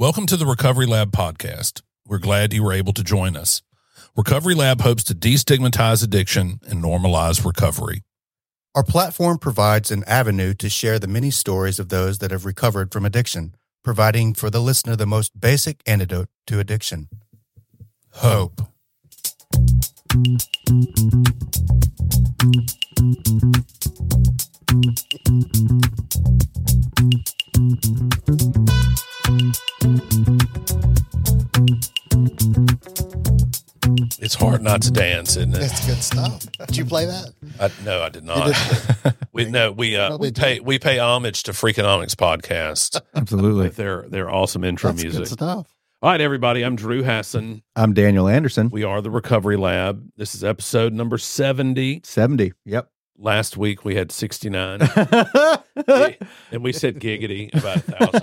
Welcome to the Recovery Lab podcast. We're glad you were able to join us. Recovery Lab hopes to destigmatize addiction and normalize recovery. Our platform provides an avenue to share the many stories of those that have recovered from addiction, providing for the listener the most basic antidote to addiction hope. It's hard not to dance, isn't it? That's good stuff. Did you play that? I, no, I did not. we no, we uh, we pay we pay homage to Freakonomics podcast Absolutely. with their their awesome intro That's music. good stuff. All right, everybody. I'm Drew Hassan. I'm Daniel Anderson. We are the Recovery Lab. This is episode number 70. 70. Yep. Last week we had 69, and we said giggity about a thousand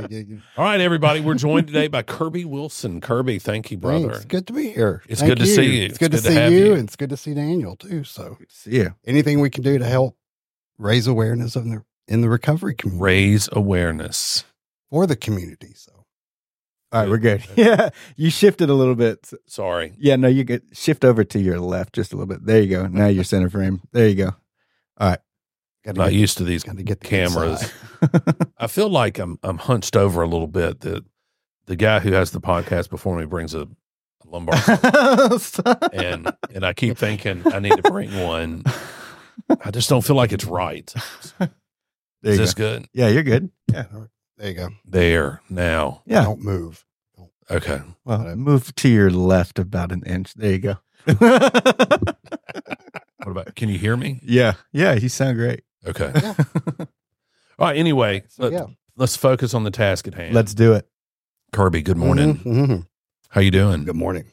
times. All right, everybody. We're joined today by Kirby Wilson. Kirby, thank you, brother. Thanks. Good to be here. It's Thank good to see you. It's, It's good, good to to see have you, you. and it's good to see Daniel too. So See ya. anything we can do to help raise awareness of the in the recovery community Raise awareness. for the community. So All right, we're good. Yeah. You shifted a little bit. Sorry. Yeah, no, you get shift over to your left just a little bit. There you go. Now you're center frame. There you go. All right. got Not used to these got to get the cameras. I feel like I'm I'm hunched over a little bit. That the guy who has the podcast before me brings a, a lumbar, and and I keep thinking I need to bring one. I just don't feel like it's right. There Is this go. good? Yeah, you're good. Yeah, there you go. There now. Yeah. Don't move. Okay. Well, move to your left about an inch. There you go. What about? Can you hear me? yeah. Yeah, you sound great. Okay. Yeah. All right. Anyway, So let, yeah. us focus on the task at hand. Let's do it. Kirby. Good morning. Mhm, mhm. How you doing? Good morning.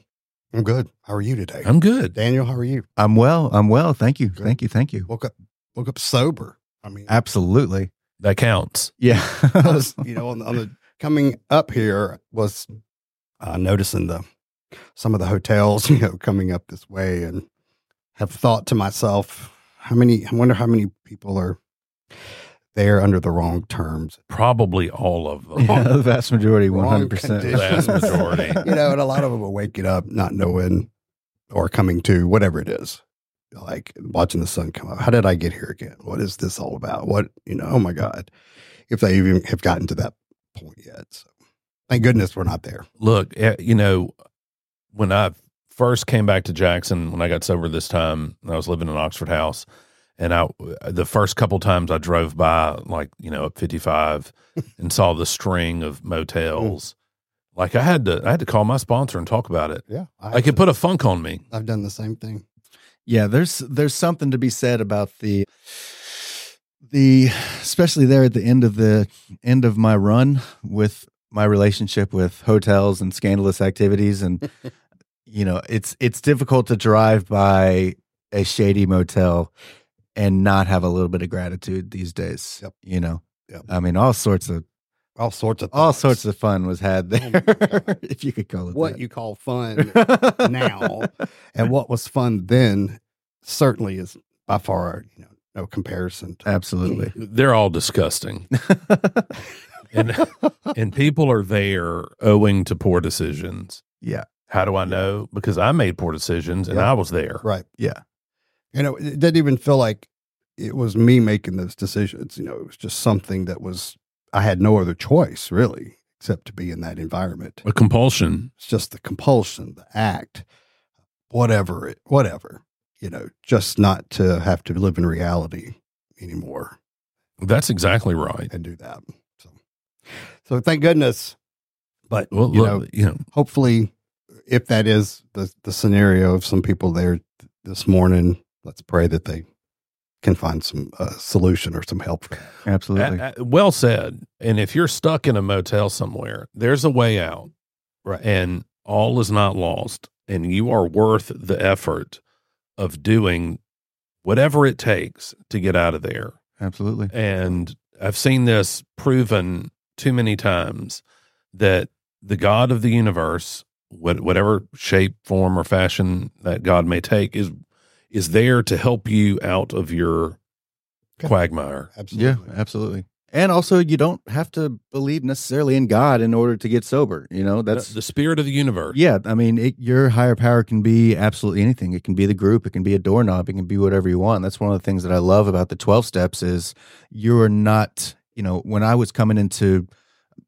I'm good. How are you today, I'm good. Daniel? How are you? I'm well. I'm well. Thank you. Good. Thank you. Thank you. Woke up. Woke up sober. I mean, Absolutely. That counts. Yeah. I was, you know, on, the- on the coming up here was uh, noticing the some of the hotels, you know, coming up this way, and have thought to myself, how many? I wonder how many people are there under the wrong terms, Probably all of them. yeah, the vast majority, 100%. conditions. Vast majority. you know, and a lot of them are waking up not knowing or coming to whatever it is. Like watching the sun come up. How did I get here again? What is this all about? What you know? Oh my God! If they even have gotten to that point yet, so thank goodness we're not there. Look, eh, you know, when I first came back to Jackson, when I got sober this time, I was living in Oxford House, and I the first couple times I drove by, like you know, up fifty five, and saw the string of motels. Like I had to, I had to call my sponsor and talk about it. Yeah, I, Like it put a funk on me. I've done the same thing. Yeah, there's there's something to be said about the the especially there at the end of the end of my run with my relationship with hotels and scandalous activities and you know, it's it's difficult to drive by a shady motel and not have a little bit of gratitude these days. Yep. You know. Yep. I mean all sorts of All sorts of all sorts of fun was had Oh there my God. if you could call it what that. you call fun now, and what was fun then certainly is by far you know no comparison. To, Absolutely. They're all disgusting, and and people are there owing to poor decisions. Yeah. How do I know? Because I made poor decisions and Yeah. I was there. right. Yeah. You know, it didn't even feel like it was me making those decisions. You know, it was just something that was, I had no other choice really, except to be in that environment. A compulsion. It's just the compulsion, the act, whatever it, whatever, you know, just not to have to live in reality anymore That's exactly right. and do that. So, so thank goodness. But, Well, you know, you know, hopefully, if that is the, the scenario of some people there this morning, let's pray that they can find some uh, solution or some help. Absolutely. a- a- well said. And if you're stuck in a motel somewhere, there's a way out, Right. and all is not lost. And you are worth the effort of doing whatever it takes to get out of there. Absolutely. And I've seen this proven too many times that the God of the universe, whatever shape, form, or fashion that God may take, is is there to help you out of your Okay. quagmire. Yeah, Absolutely. absolutely. And also, you don't have to believe necessarily in God in order to get sober. You know, that's That's the spirit of the universe. Yeah, I mean, it, your higher power can be absolutely anything. It can be the group, it can be a doorknob, it can be whatever you want. That's one of the things that I love about the 12 steps is you're not, you know, when I was coming into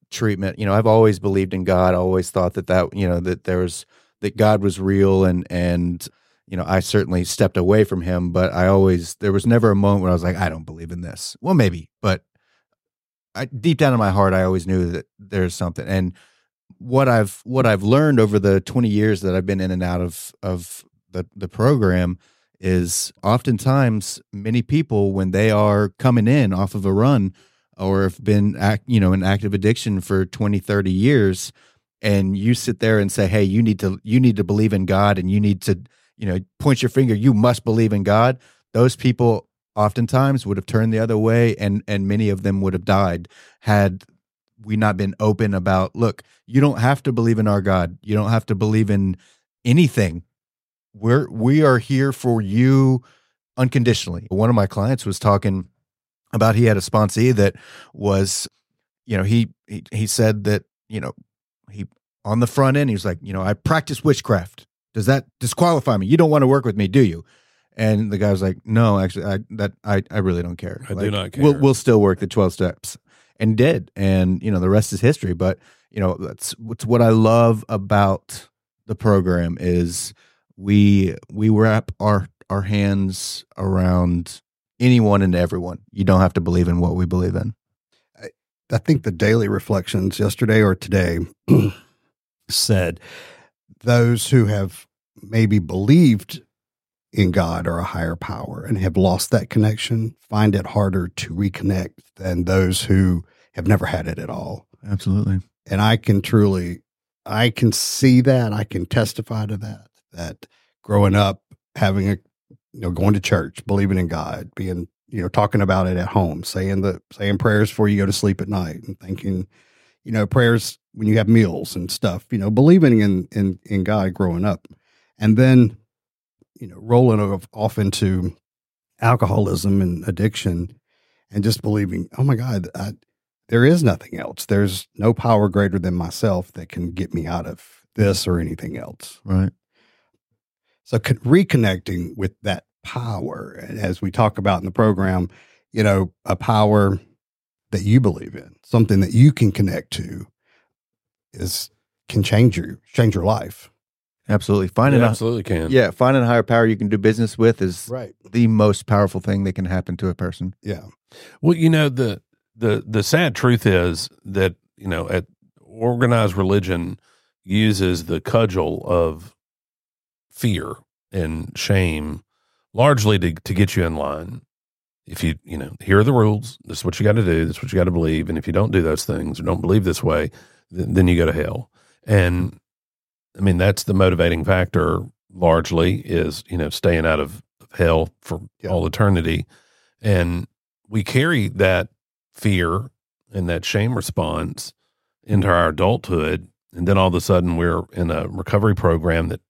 treatment, you know, I've always believed in God, I always thought that that, you know, that there was that God was real and and you know, I certainly stepped away from him, but I always there was never a moment where I was like, I don't believe in this. Well, maybe, but I, deep down in my heart, I always knew that there's something. And what I've what I've learned over the 20 years that I've been in and out of of the the program is oftentimes many people when they are coming in off of a run or have been act, you know in active addiction for 20 30 years and you sit there and say hey you need to you need to believe in God and you need to you know point your finger you must believe in God. Those people oftentimes would have turned the other way and and many of them would have died had we not been open about look you don't have to believe in our god. You don't have to believe in anything. We're we are here for you unconditionally. One of my clients was talking about he had a sponsee that was you know he he, he said that you know he on the front end he was like you know i practice witchcraft does that disqualify me you don't want to work with me do you and the guy was like, "No, actually, I that I, I really don't care. I do Like, not We'll care." we'll still work the twelve steps." And did, and you know the rest is history. But you know that's what's what I love about the program is we we wrap our our hands around anyone and everyone. You don't have to believe in what we believe in. I think the daily reflections yesterday or today said those who have maybe believed in God or a higher power and have lost that connection find it harder to reconnect than those who have never had it at all. Absolutely. And I can truly, I can see that. I can testify to that. That growing up, having a, you know, going to church, believing in God, being, you know, talking about it at home, saying the saying prayers before you go to sleep at night, and thinking, you know, prayers when you have meals and stuff. You know, believing in in in God growing up, and then, you know, rolling off, into alcoholism and addiction, and just believing, oh my God, I, there is nothing else. There's no power greater than myself that can get me out of this or anything else. Right. So con- reconnecting with that power, as we talk about in the program, you know, a power that you believe in, something that you can connect to, is can change you, change your life. Absolutely. It Finding a, absolutely can. yeah, finding a higher power you can do business with is Right. the most powerful thing that can happen to a person. Yeah. Well, you know the the the sad truth is that you know at organized religion uses the cudgel of fear and shame largely to to get you in line. If you you know here are the rules. This is what you got to do. This is what you got to believe. And if you don't do those things or don't believe this way, then, then you go to hell. And I mean that's the motivating factor. Largely is you know staying out of hell for Yeah. all eternity, and we carry that fear and that shame response into our adulthood and then all of a sudden we're in a recovery program that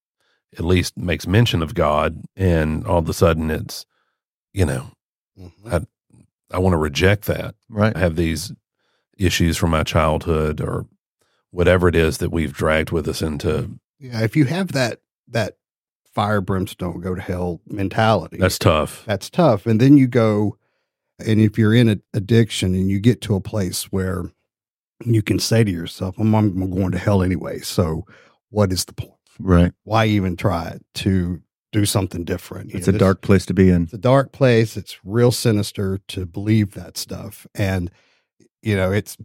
at least makes mention of god and all of a sudden it's you know Mhm. i want to reject that Right. i have these issues from my childhood or whatever it is that we've dragged with us into Yeah. If you have that that fire brimstone go to hell mentality, that's tough that's tough. And then you go, and if you're in a, addiction and you get to a place where you can say to yourself, I'm, I'm going to hell anyway. So what is the point? Right. Why even try to do something different? You It's know, a this- dark place to be in. It's a dark place. It's real sinister to believe that stuff. And, you know, it's,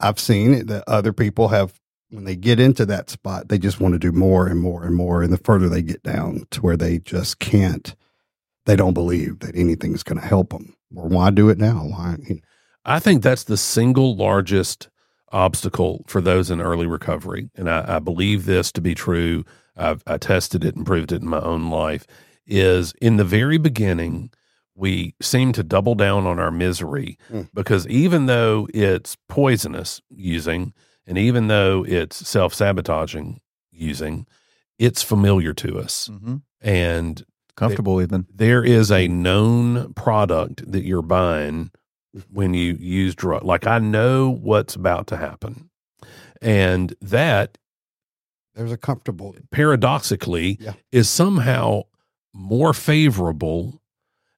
I've seen that other people have, when they get into that spot, they just want to do more and more and more. And the further they get down to where they just can't, they don't believe that anything's going to help them. Or why do it now? Why? I think that's the single largest obstacle for those in early recovery. And I, I believe this to be true. I've I tested it and proved it in my own life. Is in the very beginning, we seem to double down on our misery Mm. because even though it's poisonous using, and even though it's self sabotaging using, it's familiar to us. Mm-hmm. And Comfortable even. there is a known product that you're buying when you use drug. Like I know what's about to happen, and that There's a comfortable. paradoxically Yeah. is somehow more favorable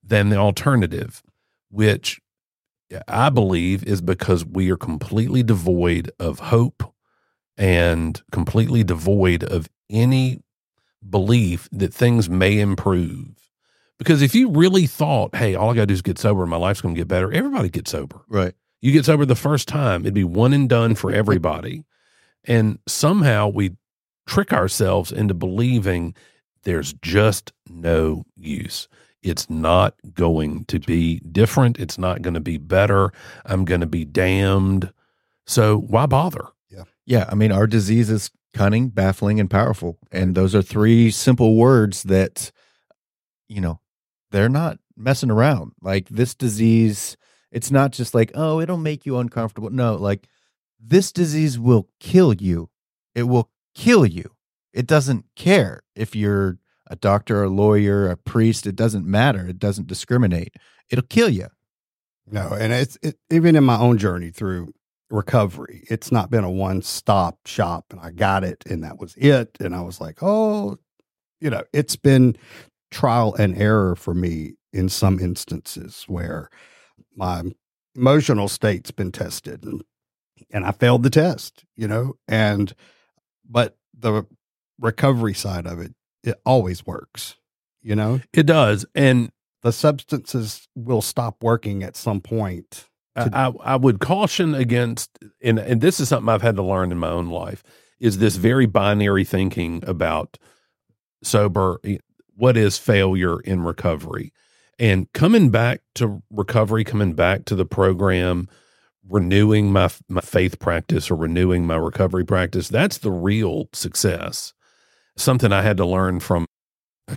than the alternative, which I believe is because we are completely devoid of hope and completely devoid of any belief that things may improve. Because if you really thought, hey, all I got to do is get sober and my life's going to get better, everybody gets sober. Right. You get sober the first time, it'd be one and done for everybody. and somehow we trick ourselves into believing there's just no use. It's not going to be different. It's not going to be better. I'm going to be damned. So why bother? Yeah, Yeah. I mean, our disease is cunning, baffling, and powerful. And those are three simple words that, you know, they're not messing around. Like this disease, it's not just like, oh, it'll make you uncomfortable. No, like this disease will kill you. It will kill you. It doesn't care if you're a doctor, a lawyer, a priest. It doesn't matter. It doesn't discriminate. It'll kill you. No, and it's it, even in my own journey through recovery, it's not been a one stop shop and I got it and that was it. And I was like, oh, you know, it's been trial and error for me in some instances where my emotional state's been tested and, and I failed the test, you know, and but the recovery side of it, it always works, you know. It does. And The substances will stop working at some point. I, I I would caution against, and, and this is something I've had to learn in my own life, is this very binary thinking about sober, eh, what is failure in recovery? And coming back to recovery, coming back to the program, renewing my my faith practice or renewing my recovery practice, that's the real success. Something I had to learn from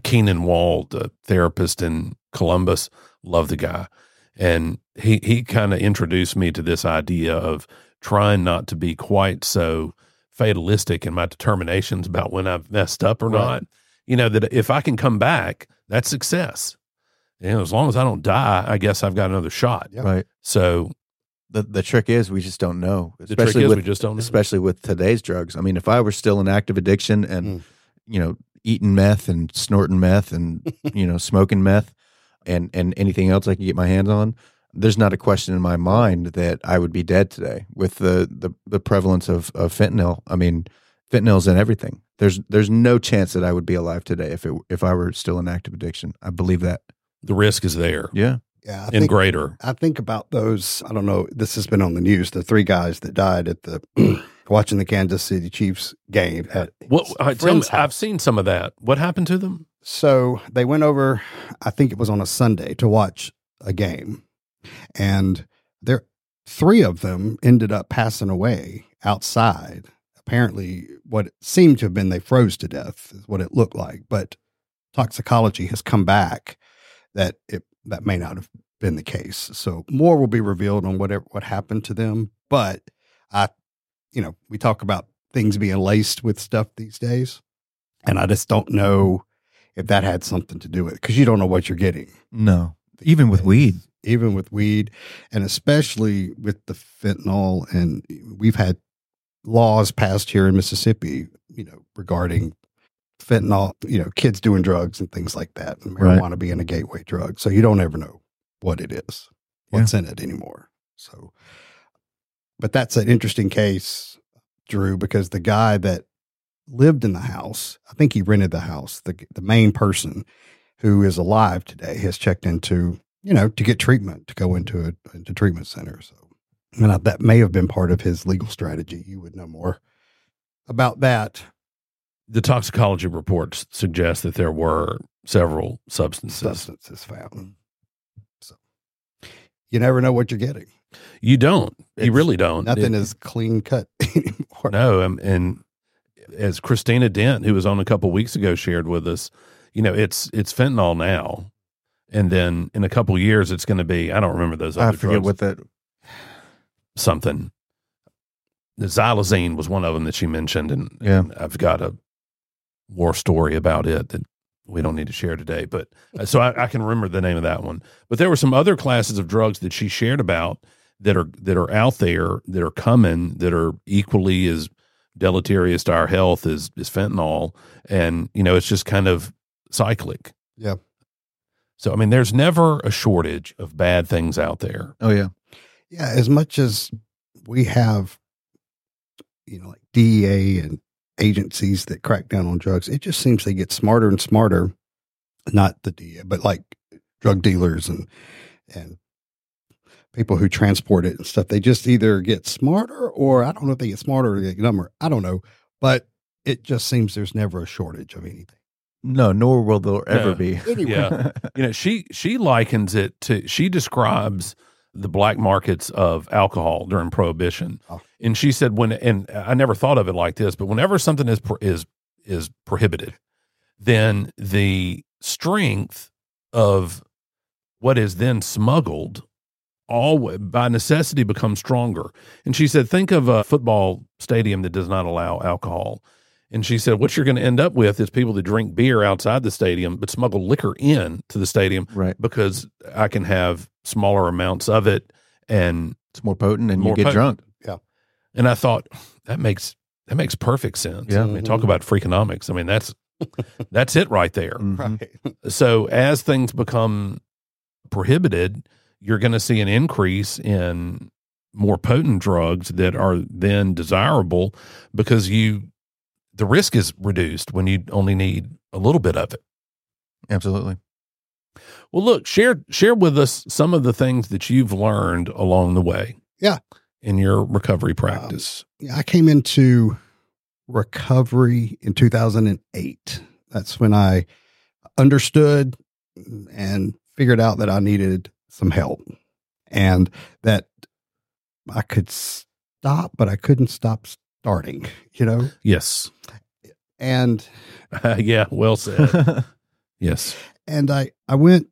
Keenan Wald, a therapist in Columbus. Love the guy. And he, he kind of introduced me to this idea of trying not to be quite so fatalistic in my determinations about when I've messed up or Right. not. You know, that if I can come back, that's success. You know, as long as I don't die, I guess I've got another shot. Yeah. Right. So The the trick is we just don't know. the trick Especially is with we just don't know. especially with today's drugs. I mean, if I were still in active addiction and Mm. You know eating meth and snorting meth and you know smoking meth and and anything else I can get my hands on, there's not a question in my mind that I would be dead today with the the, the prevalence of, of fentanyl. I mean, fentanyl's in everything. There's there's no chance that I would be alive today if it if I were still in active addiction. I believe that. the risk is there Yeah. Yeah. I and think, greater. I think about those. I don't know. This has been on the news. The three guys that died at the watching the Kansas City Chiefs game. At What I tell me, house. I've seen some of that. What happened to them? So they went over. I think it was on a Sunday to watch a game, and there three of them ended up passing away outside. Apparently, what seemed to have been they froze to death is what it looked like, but toxicology has come back that it that may not have been the case. So more will be revealed on whatever what happened to them. But I, you know, we talk about things being laced with stuff these days, and I just don't know if that had something to do with it because you don't know what you're getting. No. Even with weed. even with weed, and especially with the fentanyl. And we've had laws passed here in Mississippi, you know, regarding fentanyl, you know, kids doing drugs and things like that, and Right. marijuana being a gateway drug. So you don't ever know what it is, what's in it anymore. So, but that's an interesting case, Drew, because the guy that lived in the house, I think he rented the house. The the main person who is alive today has checked into, you know, to get treatment, to go into a into treatment center. So, and I, that may have been part of his legal strategy. You would know more about that The toxicology reports suggest that there were several substances. substances found. So, you never know what you're getting. You don't. you really don't. Nothing It- is clean cut anymore. No, um, and as Christina Dent, who was on a couple weeks ago, shared with us, you know, it's it's fentanyl now, and then in a couple years, it's going to be I don't remember those other I forget drugs, what that something. The xylazine was one of them that she mentioned, and, Yeah. and I've got a war story about it that we don't need to share today. But uh, so I, I can remember the name of that one. But there were some other classes of drugs that she shared about that are that are out there that are coming that are equally as deleterious to our health as as fentanyl, and you know it's just kind of cyclic. Yeah. So I mean, there's never a shortage of bad things out there. Oh yeah. Yeah, as much as we have, you know, like DEA and agencies that crack down on drugs, it just seems they get smarter and smarter. Not the DEA, but like drug dealers and and people who transport it and stuff. They just either get smarter, or I don't know if they get smarter or they get dumber. I don't know, but it just seems there's never a shortage of anything. No, nor will there ever No. be. Anyway, Yeah. you know, she she likens it to she describes the black markets of alcohol during prohibition. Oh. And she said when and I never thought of it like this, but whenever something is pro- is is prohibited, then the strength of what is then smuggled all by necessity become stronger. And she said think of a football stadium that does not allow alcohol. And she said, what you're going to end up with is people that drink beer outside the stadium, but smuggle liquor in to the stadium right. because I can have smaller amounts of it. And It's more potent and More you get potent. drunk. Yeah. And I thought that makes that makes perfect sense. Yeah. I mean, talk Mhm. about freakonomics. I mean, that's that's it right there. Mhm. right. So as things become prohibited, you're going to see an increase in more potent drugs that are then desirable because you the risk is reduced when you only need a little bit of it. Absolutely. Well, look, share share with us some of the things that you've learned along the way. Yeah. In your recovery um, practice. Yeah, I came into recovery in 2008. That's when I understood and figured out that I needed some help and that I could stop, but I couldn't stop starting, you know? yes. And yeah, well said. yes. and I I went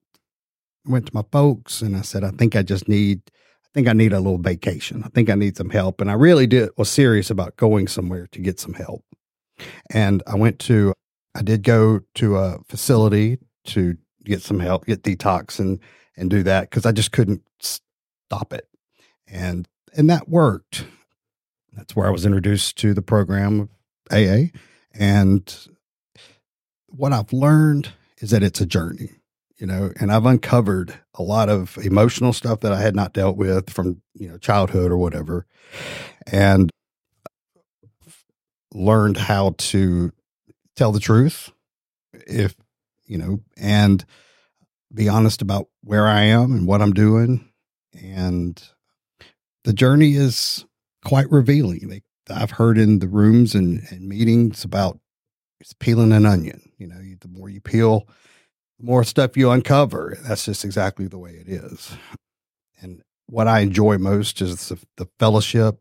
went to my folks and I said I think I just need I think I need a little vacation. I think I need some help and I really did was serious about going somewhere to get some help. And I went to I did go to a facility to get some help, get detox and and do that cuz I just couldn't stop it. And and that worked. That's where I was introduced to the program of AA and what I've learned is that it's a journey, you know, and I've uncovered a lot of emotional stuff that I had not dealt with from, you know, childhood or whatever. And learned how to tell the truth if, you know, and be honest about where I am and what I'm doing. And the journey is quite revealing. I've heard in the rooms and, and meetings about it's peeling an onion. You know, the more you peel, the more stuff you uncover. That's just exactly the way it is. And what I enjoy most is the, the fellowship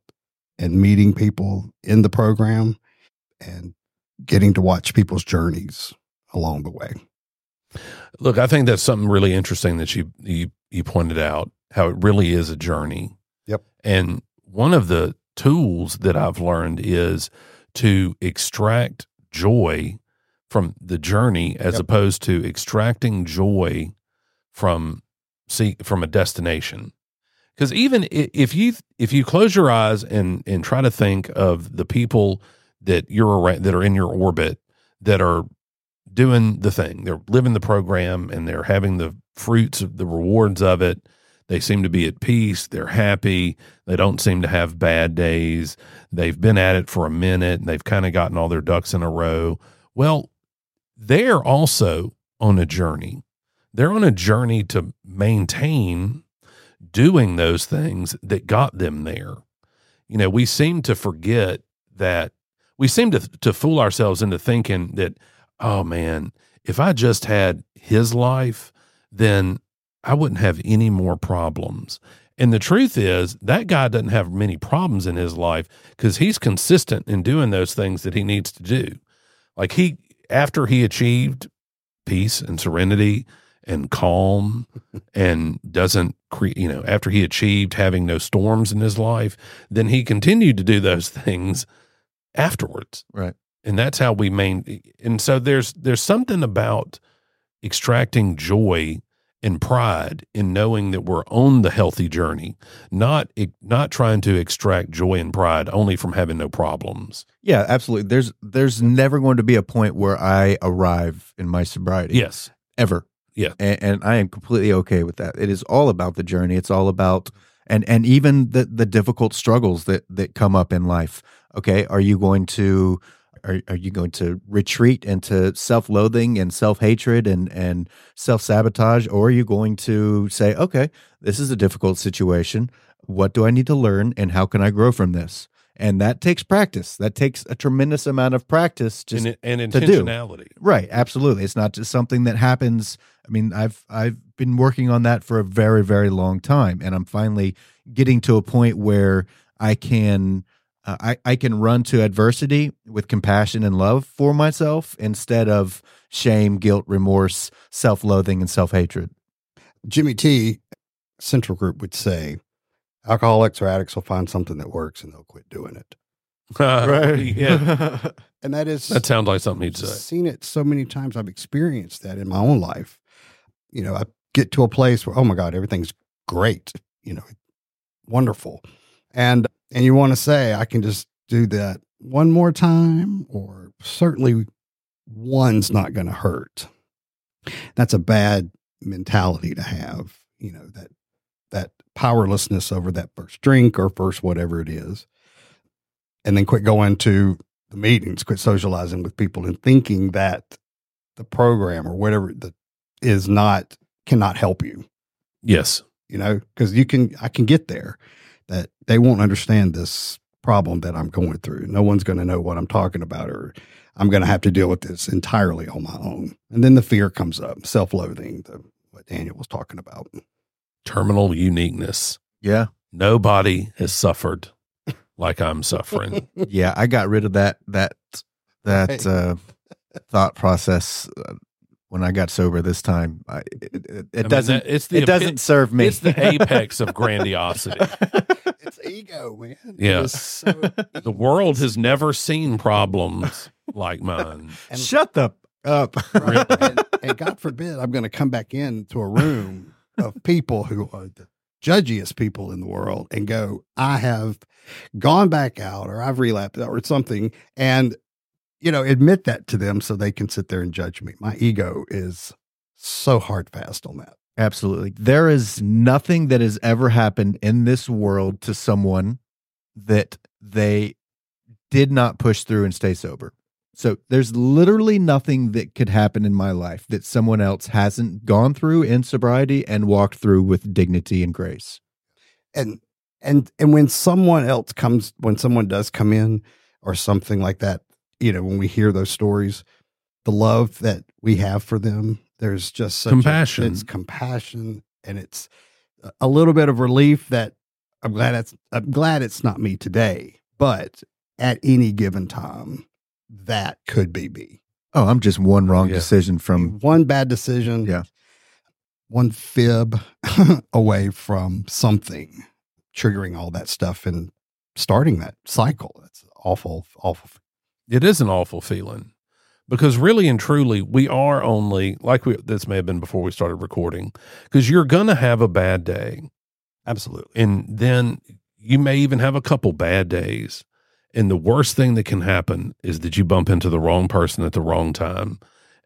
and meeting people in the program and getting to watch people's journeys along the way. Look, I think that's something really interesting that you you you pointed out how it really is a journey. Yep. And one of the tools that I've learned is to extract joy from the journey as Yep. opposed to extracting joy from see from a destination. Because even if you if you close your eyes and and try to think of the people that you're around that are in your orbit that are doing the thing. They're living the program and they're having the fruits of the rewards of it. They seem to be at peace. They're happy. They don't seem to have bad days. They've been at it for a minute and they've kind of gotten all their ducks in a row. Well, they're also on a journey. They're on a journey to maintain doing those things that got them there. You know, we seem to forget that we seem to to fool ourselves into thinking that oh man, if I just had his life, then I wouldn't have any more problems. And the truth is, that guy doesn't have many problems in his life because he's consistent in doing those things that he needs to do. Like he, after he achieved peace and serenity and calm and doesn't create, you know, after he achieved having no storms in his life, then he continued to do those things afterwards. Right. And that's how we main and so there's there's something about extracting joy and pride in knowing that we're on the healthy journey not not trying to extract joy and pride only from having no problems Yeah, absolutely. There's there's never going to be a point where I arrive in my sobriety. yes ever. Yeah. and, and I am completely okay with that. It is all about the journey. It's all about and and even the the difficult struggles that that come up in life. Okay, are you going to are, are you going to retreat into self-loathing and self-hatred and and self-sabotage or are you going to say okay this is a difficult situation what do i need to learn and how can i grow from this and that takes practice that takes a tremendous amount of practice just and, and to do. intentionality Right, absolutely. It's not just something that happens. I mean, I've I've been working on that for a very very long time, and I'm finally getting to a point where I can uh, I I can run to adversity with compassion and love for myself instead of shame, guilt, remorse, self loathing, and self hatred. Jimmy T, Central Group would say, alcoholics or addicts will find something that works and they'll quit doing it. yeah And that is that sounds like something he'd say. I've say seen it so many times. I've experienced that in my own life. You know, I get to a place where, oh my God, everything's great, you know, wonderful. And and you want to say, I can just do that one more time, or certainly one's not going to hurt. That's a bad mentality to have, you know, that that powerlessness over that first drink or first whatever it is. And then quit going to the meetings, quit socializing with people and thinking that the program or whatever that is not cannot help you, yes you know, because you can I can get there they won't understand this problem that I'm going through. No one's going to know what I'm talking about or I'm going to have to deal with this entirely on my own. And then the fear comes up, self-loathing, what Daniel was talking about. terminal uniqueness Yeah, nobody has suffered like i'm suffering yeah. I got rid of that that that Right. uh, thought process uh, when I got sober this time. I, it it, I it doesn't that- it's the it doesn't serve me. it's the apex of grandiosity it's ego, man. It Yeah. so the world has never seen problems like mine And- Shut the up. Right. and, and God forbid I'm going to come back into a room of people who are the judgiest people in the world and go, I have gone back out or I've relapsed or something. And, you know, admit that to them so they can sit there and judge me. My ego is so hard fast on that. Absolutely. There is nothing that has ever happened in this world to someone that they did not push through and stay sober. So there's literally nothing that could happen in my life that someone else hasn't gone through in sobriety and walked through with dignity and grace. And, and, and when someone else comes, when someone does come in or something like that, you know, when we hear those stories, the love that we have for them, there's just such a- Compassion. it's compassion, and it's a- a little bit of relief that I'm glad it's I'm glad it's not me today, but at any given time, that could be me. Oh, I'm just one wrong Yeah. decision from one bad decision, Yeah. one fib away from something triggering all that stuff and starting that cycle. That's awful, awful. It is an awful feeling because really and truly we are only like we this may have been before we started recording because you're gonna have a bad day Absolutely. and then you may even have a couple bad days and the worst thing that can happen is that you bump into the wrong person at the wrong time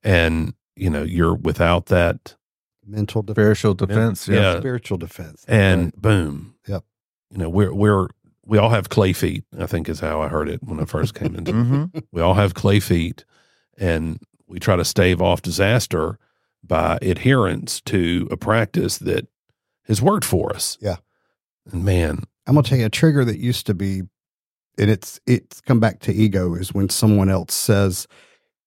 and you know you're without that Mental defense, spiritual defense. Yeah. Yeah. spiritual defense. and boom Yep. you know we're we're we all have clay feet i think is how i heard it when i first came into hmm we all have clay feet and we try to stave off disaster by adherence to a practice that has worked for us Yeah. and man I'm gonna tell you a trigger that used to be, and it's it's come back to ego is when someone else says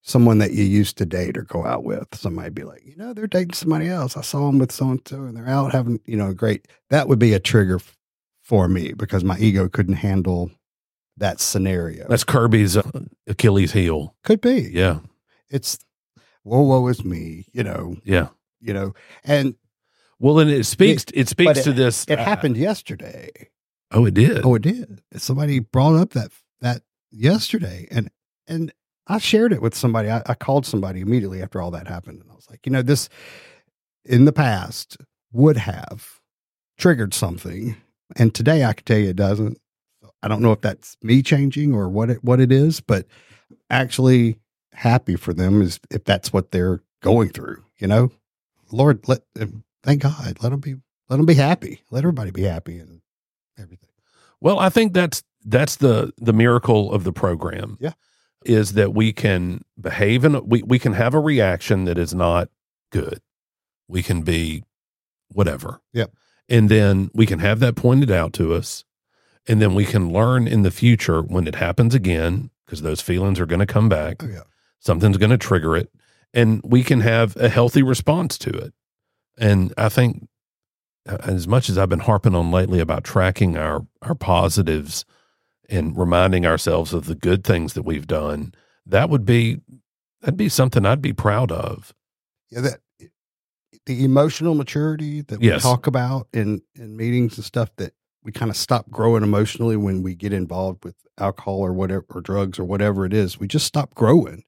someone that you used to date or go out with. Somebody be like, you know, they're dating somebody else. I saw them with so and so, and they're out having, you know, great. That would be a trigger for me because my ego couldn't handle that scenario. that's kirby's uh, achilles heel Could be. yeah It's whoa, whoa, is me. You know, yeah you know, and well and it speaks it speaks but to this it uh, happened yesterday. oh it did Oh, it did. Somebody brought up that that yesterday, and and I shared it with somebody. I, I called somebody immediately after all that happened, and I was like, you know, this in the past would have triggered something, and today I can tell you it doesn't. I don't know if that's me changing or what it what it is, but actually happy for them is if that's what they're going through. You know, Lord, let um, thank God, let them be let them be happy. Let everybody be happy and everything. Well, I think that's that's the the miracle of the program. Yeah. Is that we can behave and we, we can have a reaction that is not good. We can be whatever. Yep. And then we can have that pointed out to us. And then we can learn in the future when it happens again, because those feelings are going to come back. Oh yeah. Something's going to trigger it. And we can have a healthy response to it. And I think uh, as much as I've been harping on lately about tracking our our positives and reminding ourselves of the good things that we've done, that would be that'd be something I'd be proud of. Yeah, that the emotional maturity that we Yes. talk about in in meetings and stuff that we kind of stop growing emotionally when we get involved with alcohol or whatever or drugs or whatever it is. We just stop growing.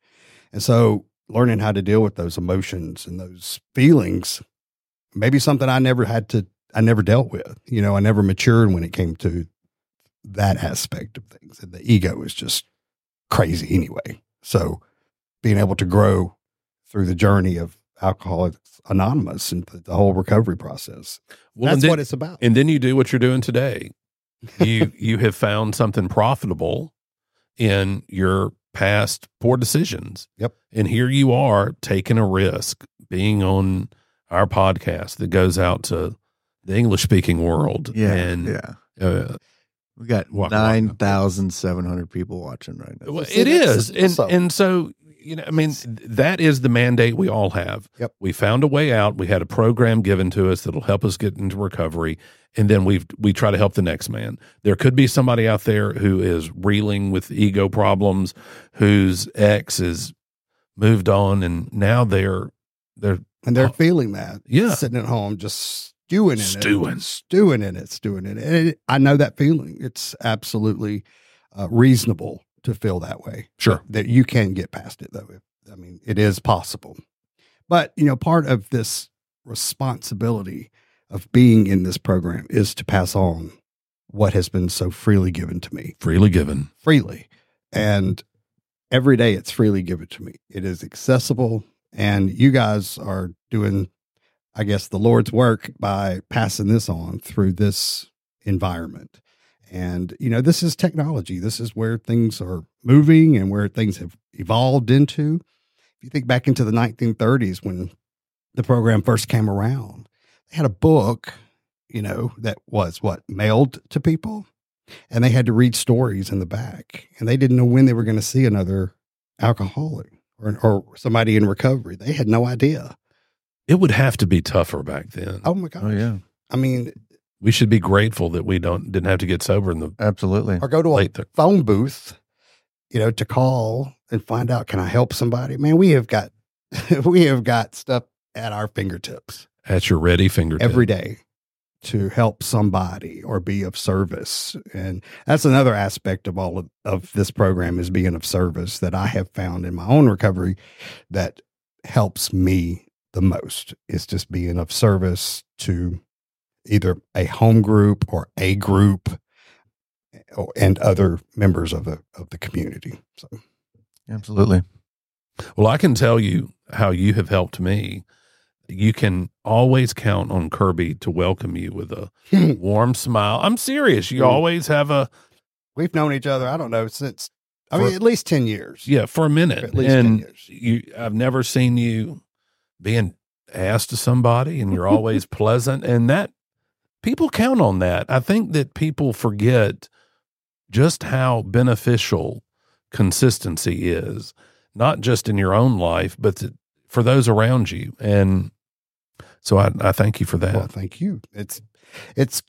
And so learning how to deal with those emotions and those feelings maybe something I never had to I never dealt with. You know, I never matured when it came to that aspect of things. And the ego is just crazy anyway. So being able to grow through the journey of Alcoholics Anonymous and the, whole recovery process. Well, That's then, what it's about. and then you do what you're doing today. You you have found something profitable in your past poor decisions. Yep. And here you are taking a risk, being on our podcast that goes out to the English speaking world. Yeah. And yeah. uh, We got Walk- walk. 9,700 people watching right now. Well, it is, and and so you know, I mean, that is the mandate we all have. Yep. We found a way out. We had a program given to us that'll help us get into recovery, and then we we try to help the next man. There could be somebody out there who is reeling with ego problems, whose ex is moved on, and now they're they're and they're Oh. feeling that. Yeah. Sitting at home just stewing in Stewing. it. Stewing in it. Stewing in it. And it- I know that feeling. It's absolutely uh, reasonable to feel that way. sure that you can get past it though. I mean, it is possible. But, you know, part of this responsibility of being in this program is to pass on what has been so freely given to me, freely given. freely. And every day it's freely given to me. It is accessible. And you guys are doing, I guess, the Lord's work by passing this on through this environment. And, you know, this is technology. This is where things are moving and where things have evolved into. If you think back into the 1930s when the program first came around, they had a book, you know, that was what mailed to people and they had to read stories in the back and they didn't know when they were going to see another alcoholic or, or somebody in recovery. They had no idea. It would have to be tougher back then. Oh my gosh. Oh, yeah. I mean, We should be grateful that we don't didn't have to get sober in the Absolutely. or go to a. Th- phone booth, you know, to call and find out, can I help somebody? Man, we have got, we have got stuff at our fingertips at your ready fingertip every day to help somebody or be of service. And that's another aspect of all of, of this program is being of service that I have found in my own recovery that helps me the most is just being of service to either a home group or a group and other members of the of the community. So Absolutely. Well, I can tell you how you have helped me. You can always count on Kirby to welcome you with a warm smile. I'm serious. You Mm. always have a we've known each other, I don't know, since I For- mean at least 10 years. yeah for a minute, At least 10 years. you. I've never seen you being asked to somebody, and you're always pleasant, and that people count on that. I think that people forget just how beneficial consistency is, not just in your own life, but to, for those around you. And so I, I thank you for that. Well, thank you. It's it's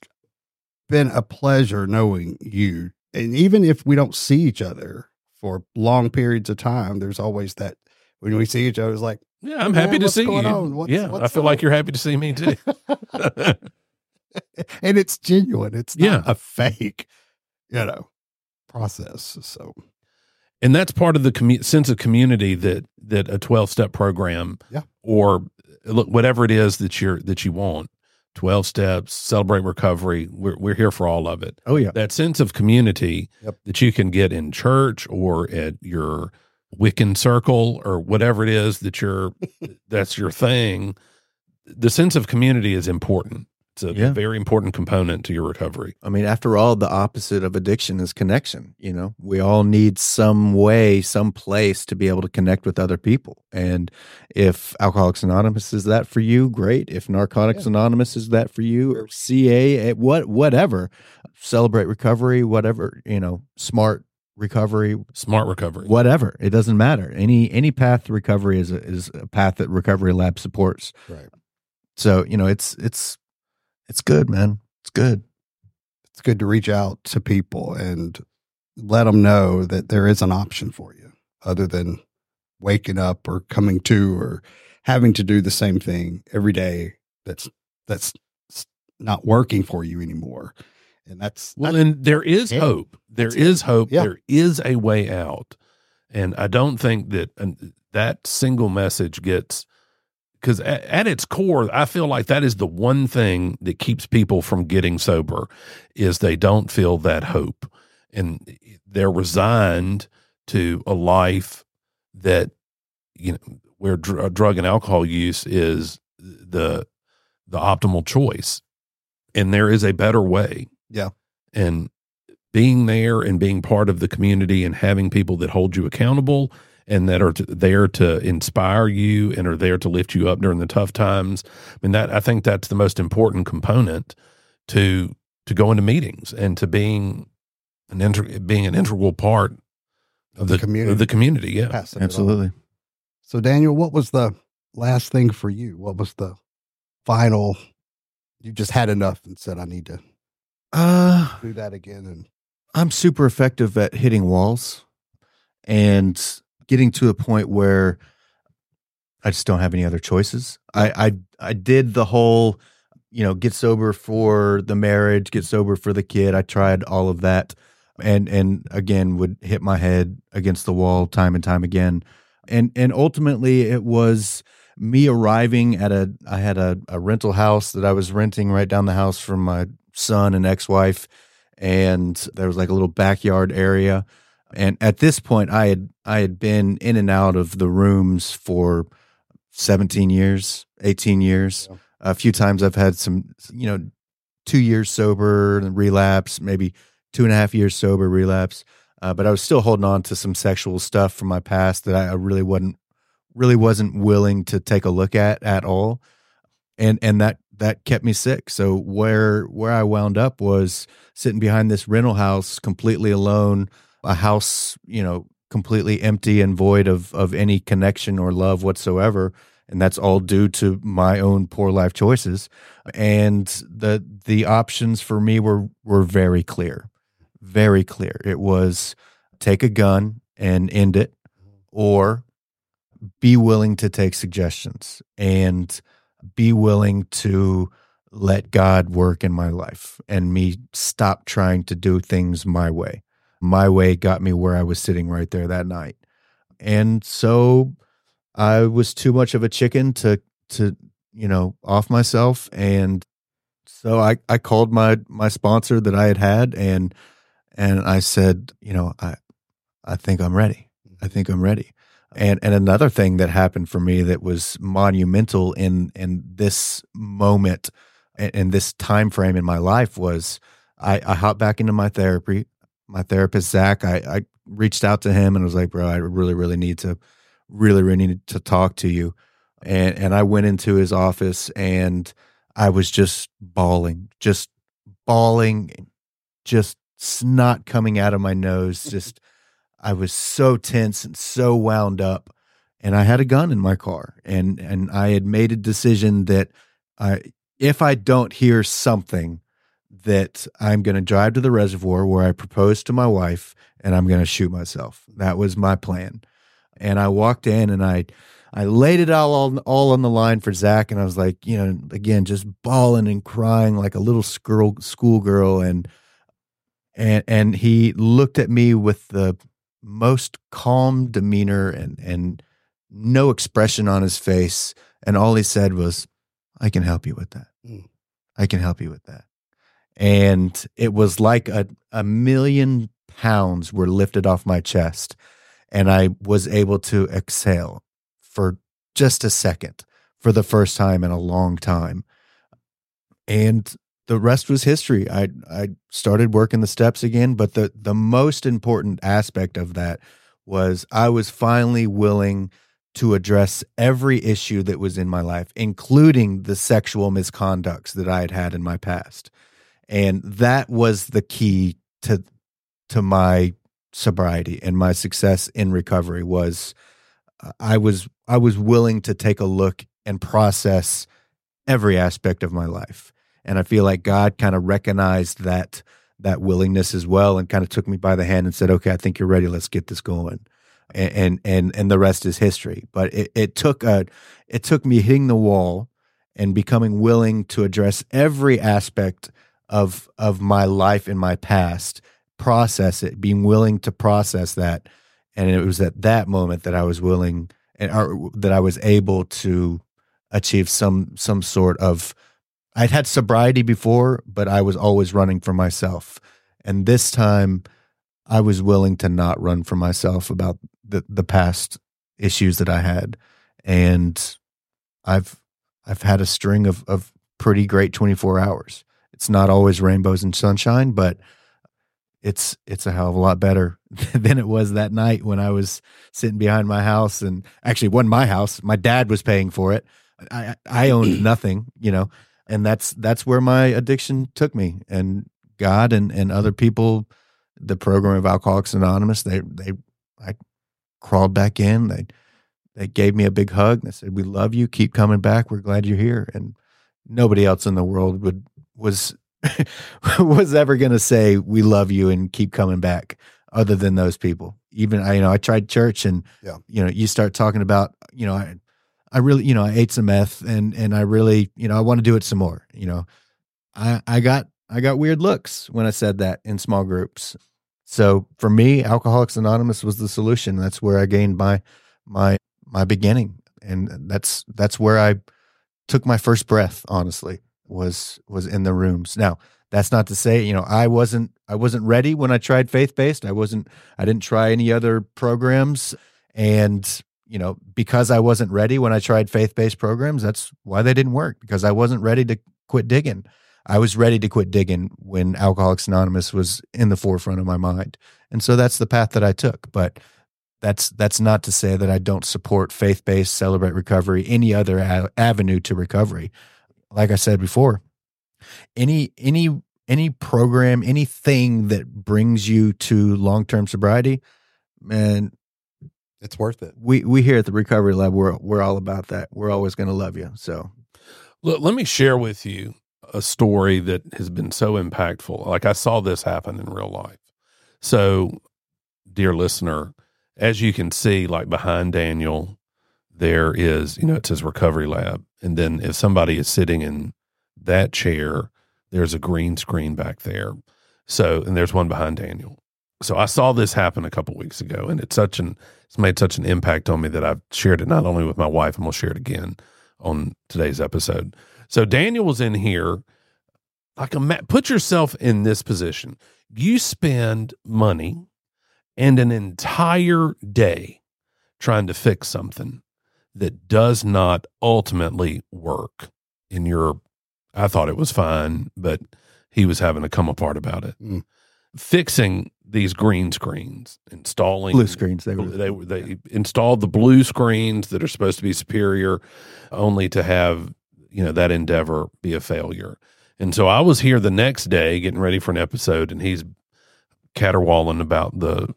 been a pleasure knowing you. And even if we don't see each other for long periods of time, there's always that when we see each other, it's like, yeah, I'm happy to see you. What's- yeah, I what's feel like you're happy to see me too. and it's genuine. It's not Yeah. a fake, you know, process. So and that's part of the commu- sense of community that that a 12 step program Yeah. or uh, look whatever it is that you're that you want 12 steps celebrate recovery we're, we're here for all of it Oh yeah. that sense of community Yep. that you can get in church or at your Wiccan circle or whatever it is that you're that's your thing. The sense of community is important. It's a Yeah. very important component to your recovery. I mean, after all, the opposite of addiction is connection. You know, we all need some way, some place to be able to connect with other people. And if Alcoholics Anonymous is that for you, great. If Narcotics Anonymous is that for you, or CA, eh, what, whatever, celebrate recovery, whatever, you know, smart recovery, Smart recovery. whatever. It doesn't matter. Any any path to recovery is a, is a path that Recovery Lab supports. Right. So you know, it's it's it's good, man. It's good. It's good to reach out to people and let them know that there is an option for you other than waking up or coming to or having to do the same thing every day that's that's not working for you anymore. And that's Well, and there is Yeah. hope. There is hope. Yeah. There is a way out. And I don't think that and that single message gets because at, at its core, I feel like that is the one thing that keeps people from getting sober is they don't feel that hope, and they're resigned to a life that you know where dr- uh, drug and alcohol use is the the optimal choice, and there is a better way. Yeah. and being there and being part of the community and having people that hold you accountable and that are to, there to inspire you and are there to lift you up during the tough times. I mean that I think that's the most important component to to go into meetings and to being an integ- being an integral part of the community. of the community. Yeah, passing. Absolutely. So Daniel, what was the last thing for you? What was the final you just had enough and said I need to Uh do that again and I'm super effective at hitting walls and getting to a point where I just don't have any other choices. I I I did the whole, you know, get sober for the marriage, get sober for the kid. I tried all of that and and again would hit my head against the wall time and time again. And and ultimately it was me arriving at a I had a, a rental house that I was renting right down the house from my son and ex-wife and there was like a little backyard area and at this point i had i had been in and out of the rooms for 17 years 18 years. Yeah. a few times i've had some you know two years sober and relapse maybe two and a half years sober relapse. Uh, but i was still holding on to some sexual stuff from my past that i I really wasn't really wasn't willing to take a look at at all. And and that that kept me sick. So where where i wound up was sitting behind this rental house completely alone a house you know completely empty and void of of any connection or love whatsoever and that's all due to my own poor life choices and the the options for me were were very clear very clear it was take a gun and end it or be willing to take suggestions and be willing to let God work in my life and me stop trying to do things my way. My way got me where I was sitting right there that night. And so I was too much of a chicken to to you know off myself and so I I called my my sponsor that I had had and and I said, you know, I I think I'm ready. I mm-hmm. think I'm ready. And and another thing that happened for me that was monumental in in this moment and, and this time frame in my life was I, I hopped back into my therapy. My therapist Zach, I, I reached out to him and was like, bro, I really, really need to really, really need to talk to you. And and I went into his office and I was just bawling, just bawling, just snot coming out of my nose, just I was so tense and so wound up. And I had a gun in my car. And and I had made a decision that I if I don't hear something, that I'm gonna drive to the reservoir where I proposed to my wife and I'm gonna shoot myself. That was my plan. And I walked in and I I laid it all all, all on the line for Zach, and I was like, you know, again, just bawling and crying like a little school schoolgirl, and and and he looked at me with the most calm demeanor and and no expression on his face and all he said was i can help you with that Mm. i can help you with that and it was like a, a million pounds were lifted off my chest and i was able to exhale for just a second for the first time in a long time. And the rest was history. I i started working the steps again but the the most important aspect of that was i was finally willing to address every issue that was in my life including the sexual misconducts that i had had in my past and that was the key to to my sobriety and my success in recovery was I was I was willing to take a look and process every aspect of my life. And I feel like God kind of recognized that that willingness as well and kind of took me by the hand and said, "Okay, I think you're ready. Let's get this going." And and and, and the rest is history. But it, it took a it took me hitting the wall and becoming willing to address every aspect of of my life in my past, process it, being willing to process that and it was at that moment that I was willing and or, that I was able to achieve some some sort of I'd had sobriety before, but I was always running for myself. And this time I was willing to not run for myself about the the past issues that I had. And I've I've had a string of of pretty great 24 hours. It's not always rainbows and sunshine, but it's it's a hell of a lot better than it was that night when I was sitting behind my house and actually it wasn't my house. My dad was paying for it. I I owned nothing, you know, and that's that's where my addiction took me. And God and and other people, the program of Alcoholics Anonymous, they they I crawled back in. They they gave me a big hug. They said, "We love you. Keep coming back. We're glad you're here." And nobody else in the world would was was ever going to say we love you and keep coming back other than those people. Even i you know i tried church and Yeah. you know you start talking about you know i i really you know i ate some meth and and i really you know i want to do it some more you know. I i got i got weird looks when i said that in small groups. So for me alcoholics anonymous was the solution. That's where i gained my my my beginning. And that's that's where i took my first breath honestly was was in the rooms. Now that's not to say you know i wasn't i wasn't ready when i tried faith based i wasn't i didn't try any other programs. And you know because i wasn't ready when i tried faith based programs that's why they didn't work because i wasn't ready to quit digging. I was ready to quit digging when alcoholics anonymous was in the forefront of my mind. And so that's the path that i took. But that's that's not to say that i don't support faith based celebrate recovery any other a- avenue to recovery like i said before any any any program anything that brings you to long-term sobriety man It's worth it. we we here at the recovery lab we're we're all about that we're always going to love you so Look, let me share with you a story that has been so impactful. Like I saw this happen in real life. So, dear listener, as you can see, like behind Daniel, there is, you know, it says recovery lab. And then if somebody is sitting in that chair, there's a green screen back there. So, and there's one behind Daniel. So I saw this happen a couple weeks ago, and it's such an it's made such an impact on me that I've shared it not only with my wife, and we'll share it again on today's episode. So Daniel was in here. Like, ima- put yourself in this position. You spend money and an entire day trying to fix something that does not ultimately work. In your, I thought it was fine, but he was having to come apart about it. Mm. Fixing these green screens, installing blue screens they were they they installed the blue screens that are supposed to be superior, only to have you know that endeavor be a failure. And so I was here the next day getting ready for an episode, and he's caterwauling about the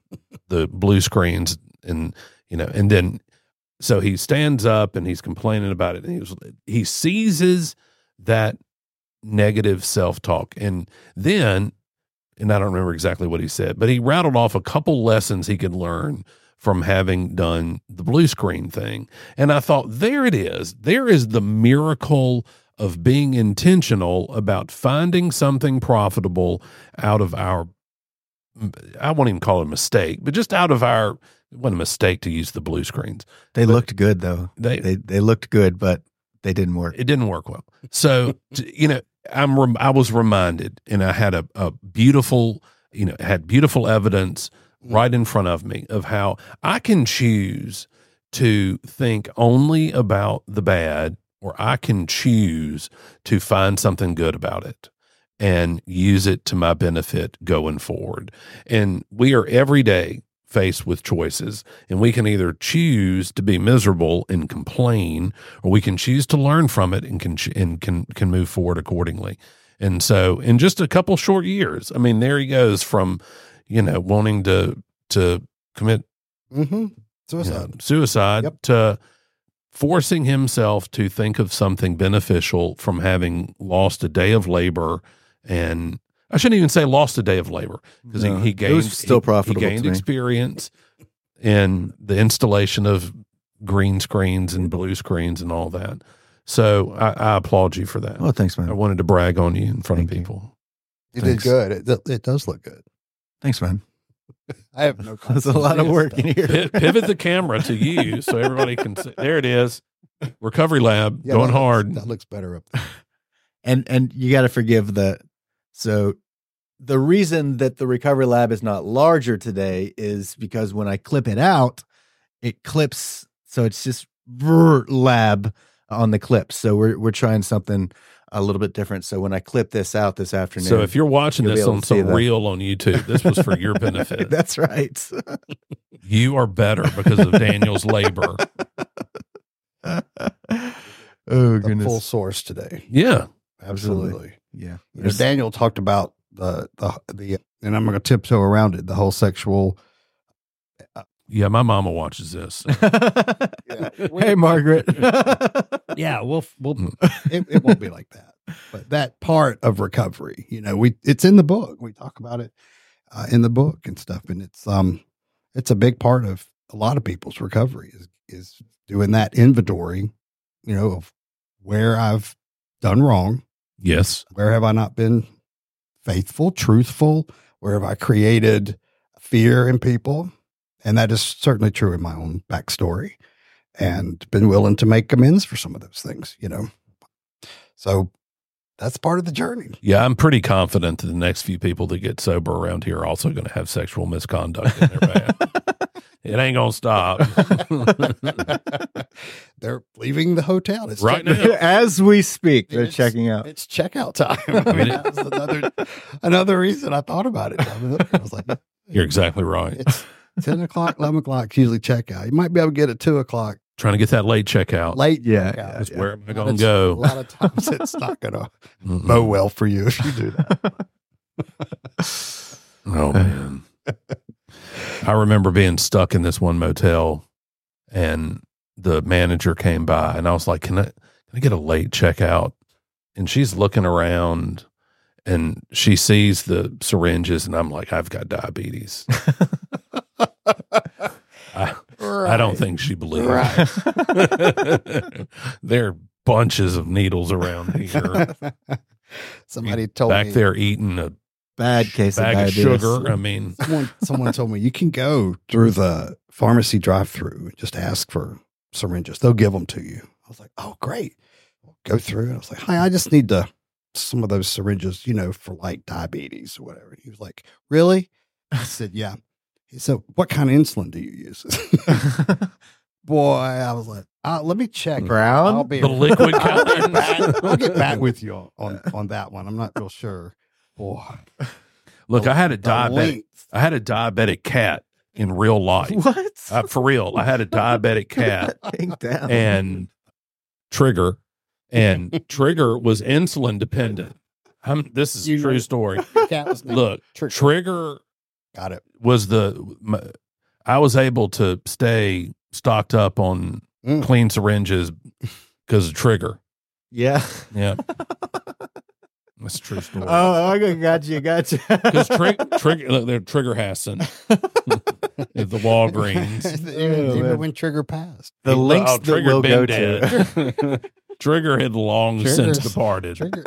the blue screens, and you know, and then so he stands up and he's complaining about it, and he was he seizes that negative self talk, and then and I don't remember exactly what he said, but he rattled off a couple lessons he could learn from having done the blue screen thing. And I thought, there it is. There is the miracle of being intentional about finding something profitable out of our I won't even call it a mistake, but just out of our, it wasn't a mistake to use the blue screens. They looked good though. They, They they looked good, but they didn't work. it didn't work well. So, you know, I'm rem- I was reminded, and I had a, a beautiful, you know, had beautiful evidence mm. right in front of me of how I can choose to think only about the bad, or I can choose to find something good about it and use it to my benefit going forward. And we are every day faced with choices, and we can either choose to be miserable and complain, or we can choose to learn from it and can and can can move forward accordingly. And so, in just a couple short years, I mean, there he goes from you know wanting to to commit Mm-hmm. you know, Suicide. suicide Yep. to forcing himself to think of something beneficial from having lost a day of labor and I shouldn't even say lost a day of labor because No, he, he it gained was still he- profitable He to gained experience in the installation of green screens and blue screens and all that. So I, I applaud you for that. Oh, thanks, man. I wanted to brag on you in front Thank of people. You Thanks. did good. It, it does look good. Thanks, man. I have no. There's a lot of work in here. Pi- pivot the camera to you so everybody can see. There it is. Recovery lab Yeah, going that looks- hard. That looks better up there. and and you got to forgive the so the reason that the recovery lab is not larger today is because when I clip it out, it clips so it's just brr, lab on the clip. So we're we're trying something a little bit different. So when I clip this out this afternoon, So if you're watching You'll be this on to see some that. reel on YouTube, this was for your benefit. that's right. you are better because of Daniel's labor. oh The goodness, full source today. Yeah. Absolutely. Yeah. You know, Daniel talked about the the the, and I'm going to tiptoe around it. The whole sexual. Yeah, my mama watches this. hey, Margaret. Yeah, we'll we'll. Mm. It, it won't be like that. But that part of recovery, you know, we it's in the book. We talk about it uh, in the book and stuff, and it's um, it's a big part of a lot of people's recovery is is doing that inventory, you know, of where I've done wrong, yes. where have I not been faithful, truthful, where have I created fear in people, and that is certainly true in my own backstory, and been willing to make amends for some of those things, you know. So that's part of the journey. Yeah, I'm pretty confident that the next few people that get sober around here are also going to have sexual misconduct in their bad. It ain't going to stop. They're leaving the hotel. It's Right check- now. As we speak, they're It's- checking out. It's checkout time. I mean, that's another another reason I thought about it. I was like, You're exactly right. it's ten o'clock, eleven o'clock. It's usually checkout. You might be able to get at two o'clock Trying to get that late checkout. late. Yeah, checkout. yeah, That's yeah. where am I A lot gonna go? A lot of times it's not going to Mm-mm. bow well for you if you do that. Oh man. I remember being stuck in this one motel and the manager came by and I was like, Can I can I get a late checkout? And she's looking around and she sees the syringes and I'm like, I've got diabetes. I, I don't think she believes. Right. there are bunches of needles around here. Somebody told Back me back there eating a Bad case bag of of sugar. I mean, someone someone told me you can go through the pharmacy drive-through and just ask for syringes. They'll give them to you. I was like, oh great. Go through. And I was like, hi, I just need to some of those syringes, you know, for like diabetes or whatever. He was like, really? I said, yeah. He said, what kind of insulin do you use? Boy, I was like, uh, let me check. Brown? I'll be The liquid I'll get, kind? back, I'll get back with you on, on, on that one. I'm not real sure. Boy, look, I had a diabetic. I had a diabetic cat in real life. what? Uh, for real, I had a diabetic cat down. and Trigger, and Trigger was insulin dependent. I'm, this is a true story. Cat was Look, Trigger. Trigger Got it. was the. My, I was able to stay stocked up on Mm. clean syringes because of Trigger. yeah. Yeah, that's a true story. Oh, I got you. Got you. Because Trigger, Trigger, look, they're Trigger Hassan at the Walgreens. even, Oh, even man. when Trigger passed. the links Oh, that Trigger we'll been go to. Trigger had long since departed. Trigger.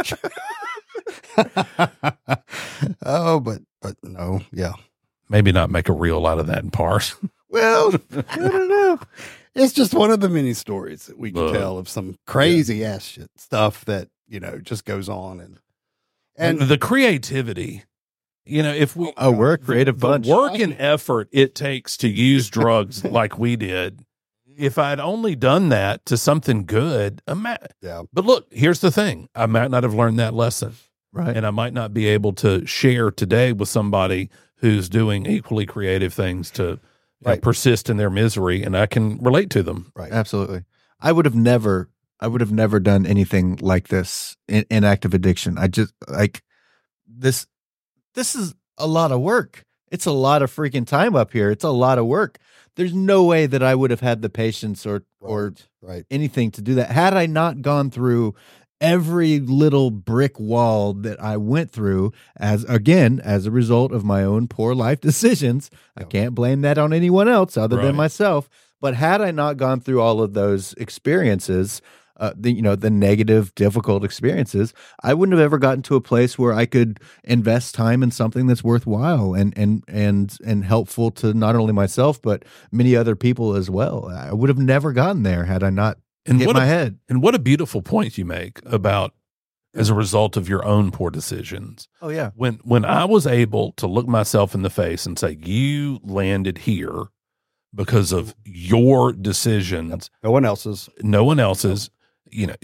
oh, but but no, yeah. maybe not make a reel out of that in parts. Well, I don't know. It's just one of the many stories that we can Uh, tell of some crazy ass shit stuff that you know just goes on and and and the creativity. You know, if we Oh, we're a creative the bunch. work and effort it takes to use drugs like we did. If I'd only done that to something good, ima- yeah, but look, here's the thing: I might not have learned that lesson, Right. and I might not be able to share today with somebody who's doing equally creative things to you know, persist in their misery, and I can relate to them. right. Absolutely. I would have never I would have never done anything like this in, in active addiction. I just like this this is a lot of work. It's a lot of freaking time up here. It's a lot of work. There's no way that I would have had the patience or or Right, right. anything to do that had I not gone through every little brick wall that I went through as again as a result of my own poor life decisions. I can't blame that on anyone else other Right. than myself. But had I not gone through all of those experiences, uh, the you know the negative, difficult experiences, I wouldn't have ever gotten to a place where I could invest time in something that's worthwhile and and and and helpful to not only myself but many other people as well. I would have never gotten there had I not And hit what my a, head. and what a beautiful point you make about as a result of your own poor decisions. Oh yeah, when when I was able to look myself in the face and say, "You landed here because of your decisions, No one else's. no one else's," you know,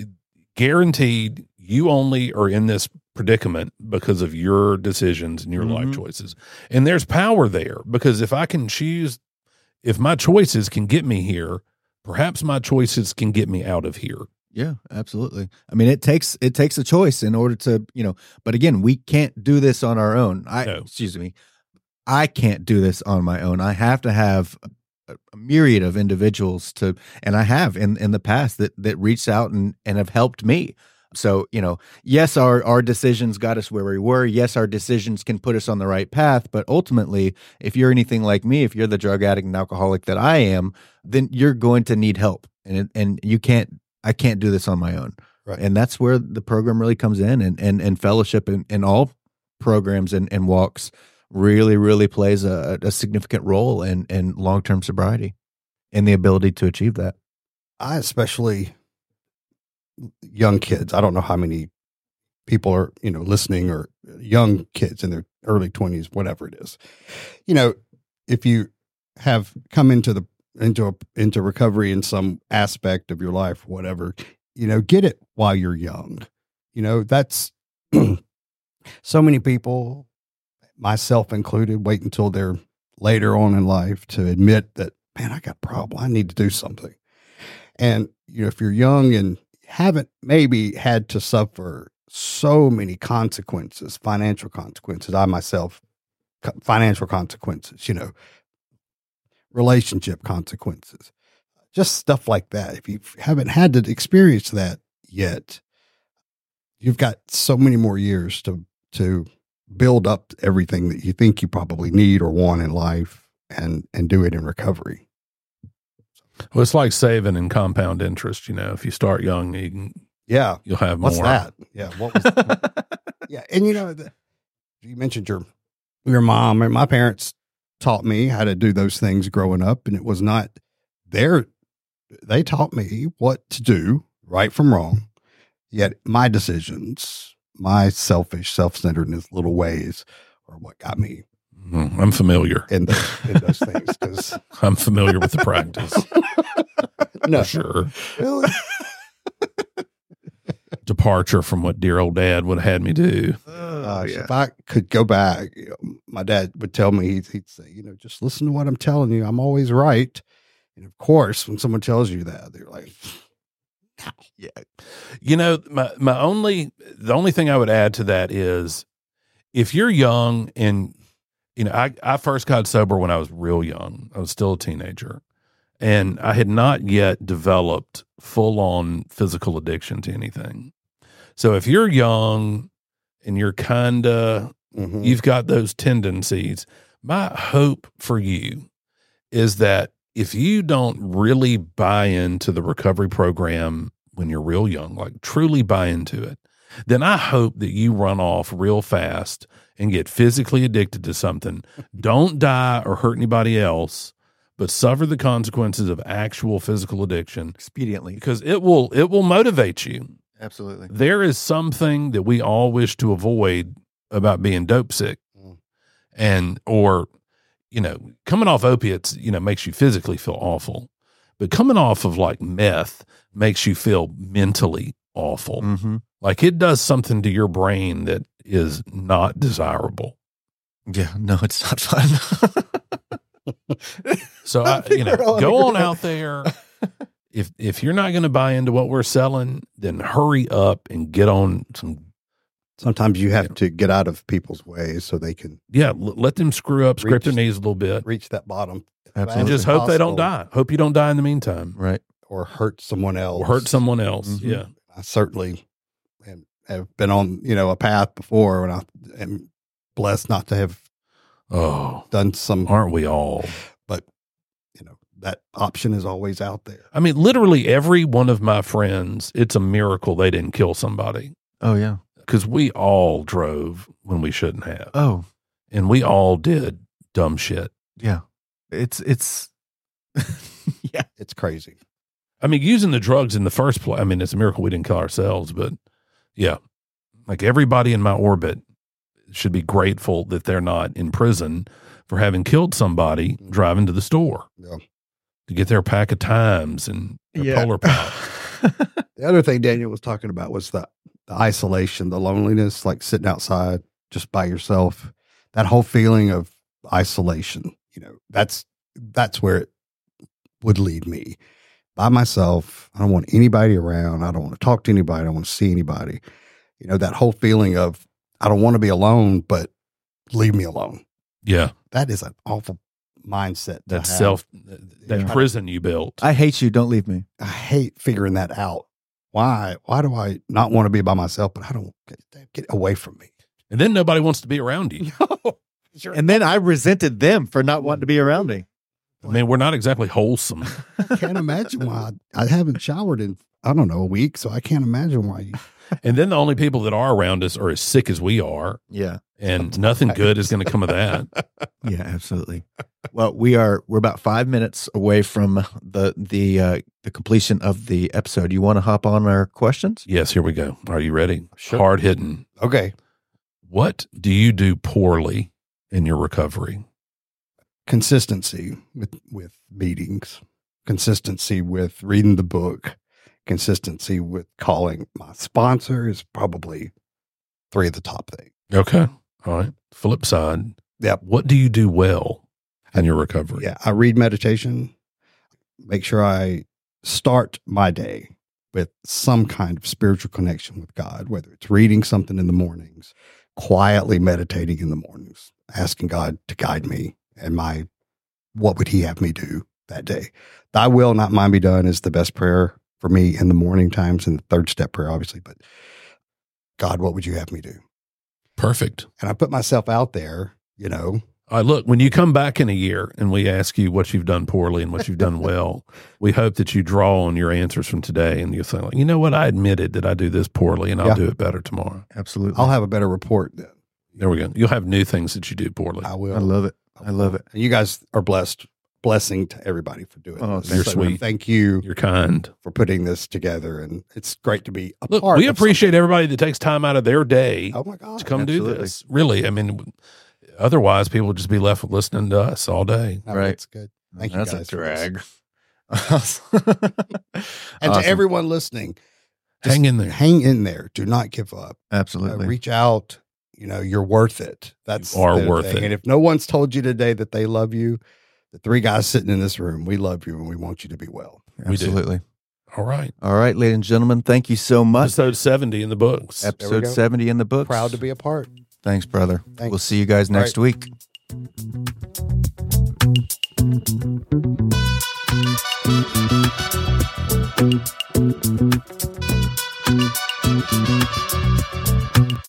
guaranteed you only are in this predicament because of your decisions and your life Mhm. choices. And there's power there because if I can choose, if my choices can get me here, perhaps my choices can get me out of here. yeah, absolutely. I mean, it takes it takes a choice in order to you know. But again, we can't do this on our own. I No. excuse me, I can't do this on my own. I have to have a, a myriad of individuals to, and I have in in the past that that reached out and and have helped me. So you know, yes, our our decisions got us where we were. Yes, our decisions can put us on the right path. But ultimately, if you're anything like me, if you're the drug addict and alcoholic that I am, then you're going to need help, and and you can't. I can't do this on my own. Right. And that's where the program really comes in, and and and fellowship in, in all programs and, and walks really really plays a, a significant role in in long term sobriety and the ability to achieve that. I especially young kids. I don't know how many people are, you know, listening or young kids in their early 20s, whatever it is. You know, if you have come into the into a, into recovery in some aspect of your life, whatever, you know, get it while you're young. You know, that's so many people, myself included, wait until they're later on in life to admit that, man, I got a problem. I need to do something. And you know, if you're young and haven't maybe had to suffer so many consequences, financial consequences, I myself, financial consequences, you know, relationship consequences, just stuff like that. If you haven't had to experience that yet, you've got so many more years to to build up everything that you think you probably need or want in life and and do it in recovery. Well, it's like saving and compound interest. You know, if you start young, you can, Yeah. you'll have What's more. that? Yeah. What was yeah. And you know, the, you mentioned your your mom and my parents taught me how to do those things growing up, and it was not their. They taught me what to do, right from wrong. Yet my decisions, my selfish, self centeredness, little ways, are what got me Mm, I'm familiar. in those, in those things. Because I'm familiar with the practice no, for sure. really, Departure from what dear old dad would have had me do. Gosh, if I could go back, you know, my dad would tell me, he'd, he'd say, you know, just listen to what I'm telling you. I'm always right. And of course, when someone tells you that, they're like, You know, my my only the only thing I would add to that is if you're young and you know, I, I first got sober when I was real young. I was still a teenager. And I had not yet developed full on physical addiction to anything. So if you're young and you're kinda mhm. you've got those tendencies. My hope for you is that if you don't really buy into the recovery program when you're real young, like truly buy into it, then I hope that you run off real fast and get physically addicted to something. Don't die or hurt anybody else, but suffer the consequences of actual physical addiction Expediently. because it will it will motivate you. Absolutely. There is something that we all wish to avoid about being dope sick. Mm. And or you know, coming off opiates, you know, makes you physically feel awful. But coming off of like meth makes you feel mentally awful. Mm-hmm. Like it does something to your brain that is not desirable. Yeah. No, it's not fun. So I I, you know, we're all in go on out there. If if you're not going to buy into what we're selling, then hurry up and get on some. Sometimes you have Yeah. to get out of people's ways so they can Yeah, l- let them screw up, scrape their knees a little bit, reach that bottom and just hope they don't die. Hope you don't die in the meantime, right. or hurt someone else or hurt someone else. Mhm. Yeah, I certainly am, have been on you know a path before and I am blessed not to have Oh, done some, aren't we all? but you know that option is always out there. I mean, literally every one of my friends, it's a miracle they didn't kill somebody Oh yeah. Because we all drove when we shouldn't have, Oh and we all did dumb shit. yeah. It's it's. yeah. It's crazy. I mean, using the drugs in the first place, I mean, it's a miracle we didn't kill ourselves, but yeah, like everybody in my orbit should be grateful that they're not in prison for having killed somebody driving to the store Yeah. to get their pack of times and their Yeah. polar pop. The other thing Daniel was talking about was the, the isolation, the loneliness, like sitting outside just by yourself. That whole feeling of isolation, you know, that's that's where it would lead me. By myself. I don't want anybody around. I don't want to talk to anybody. I don't want to see anybody. You know, that whole feeling of I don't want to be alone, but leave me alone. Yeah, That is an awful mindset. that self, that Yeah. prison you built. I hate you. Don't leave me. I hate figuring that out. Why? Why do I not want to be by myself? But I don't get, get away from me. and then nobody wants to be around you. And then I resented them for not wanting to be around me. I mean, we're not exactly wholesome. I can't imagine why I, I haven't showered in I don't know a week, so I can't imagine why you. And then the only people that are around us are as sick as we are, Yeah. and nothing good is going to come of that. Yeah, absolutely. Well, we are we're about five minutes away from the the uh, the completion of the episode. You want to hop on our questions? Yes, here we go. Are you ready? Sure. Hard hitting. Okay, What do you do poorly in your recovery? consistency with with meetings, consistency with reading the book, consistency with calling my sponsor is probably three of the top things. Okay. All right. Flip side. Yep. What do you do well in your recovery? Yeah, I read meditation. Make sure I start my day with some kind of spiritual connection with God, whether it's reading something in the mornings, quietly meditating in the mornings, asking God to guide me and my what would he have me do that day. Thy will, not mine be done is the best prayer for me in the morning times and the third step prayer, obviously, but God, what would you have me do? Perfect. And I put myself out there, you know, All right. Look, when you come back in a year and we ask you what you've done poorly and what you've done well, we hope that you draw on your answers from today and you say, like, you know what? I admitted that I do this poorly and I'll Yeah. do it better tomorrow. Absolutely. I'll have a better report then. There we go. You'll have new things that you do poorly. I will. I love it. I love it. And you guys are blessed. Blessing to everybody for doing Oh, this. you're So sweet. Thank you You're kind. for putting this together. And it's great to be a Look, part we of appreciate everybody that takes time out of their day. Oh my God. to come do this. Really, I mean, otherwise people would just be left listening to us all day. No, Right. That's good. Thank you That's a drag. And Awesome. to everyone listening, Hang in there. hang in there. Do not give up. Uh, Absolutely. reach out. You know, you're worth it. That's You are the worth thing. it. And if no one's told you today that they love you, the three guys sitting in this room, we love you and we want you to be well. Absolutely. All right. All right, ladies and gentlemen, thank you so much. Episode 70 in the books. Episode 70 in the books. Proud to be a part. Thanks, brother. Thanks. We'll see you guys next week.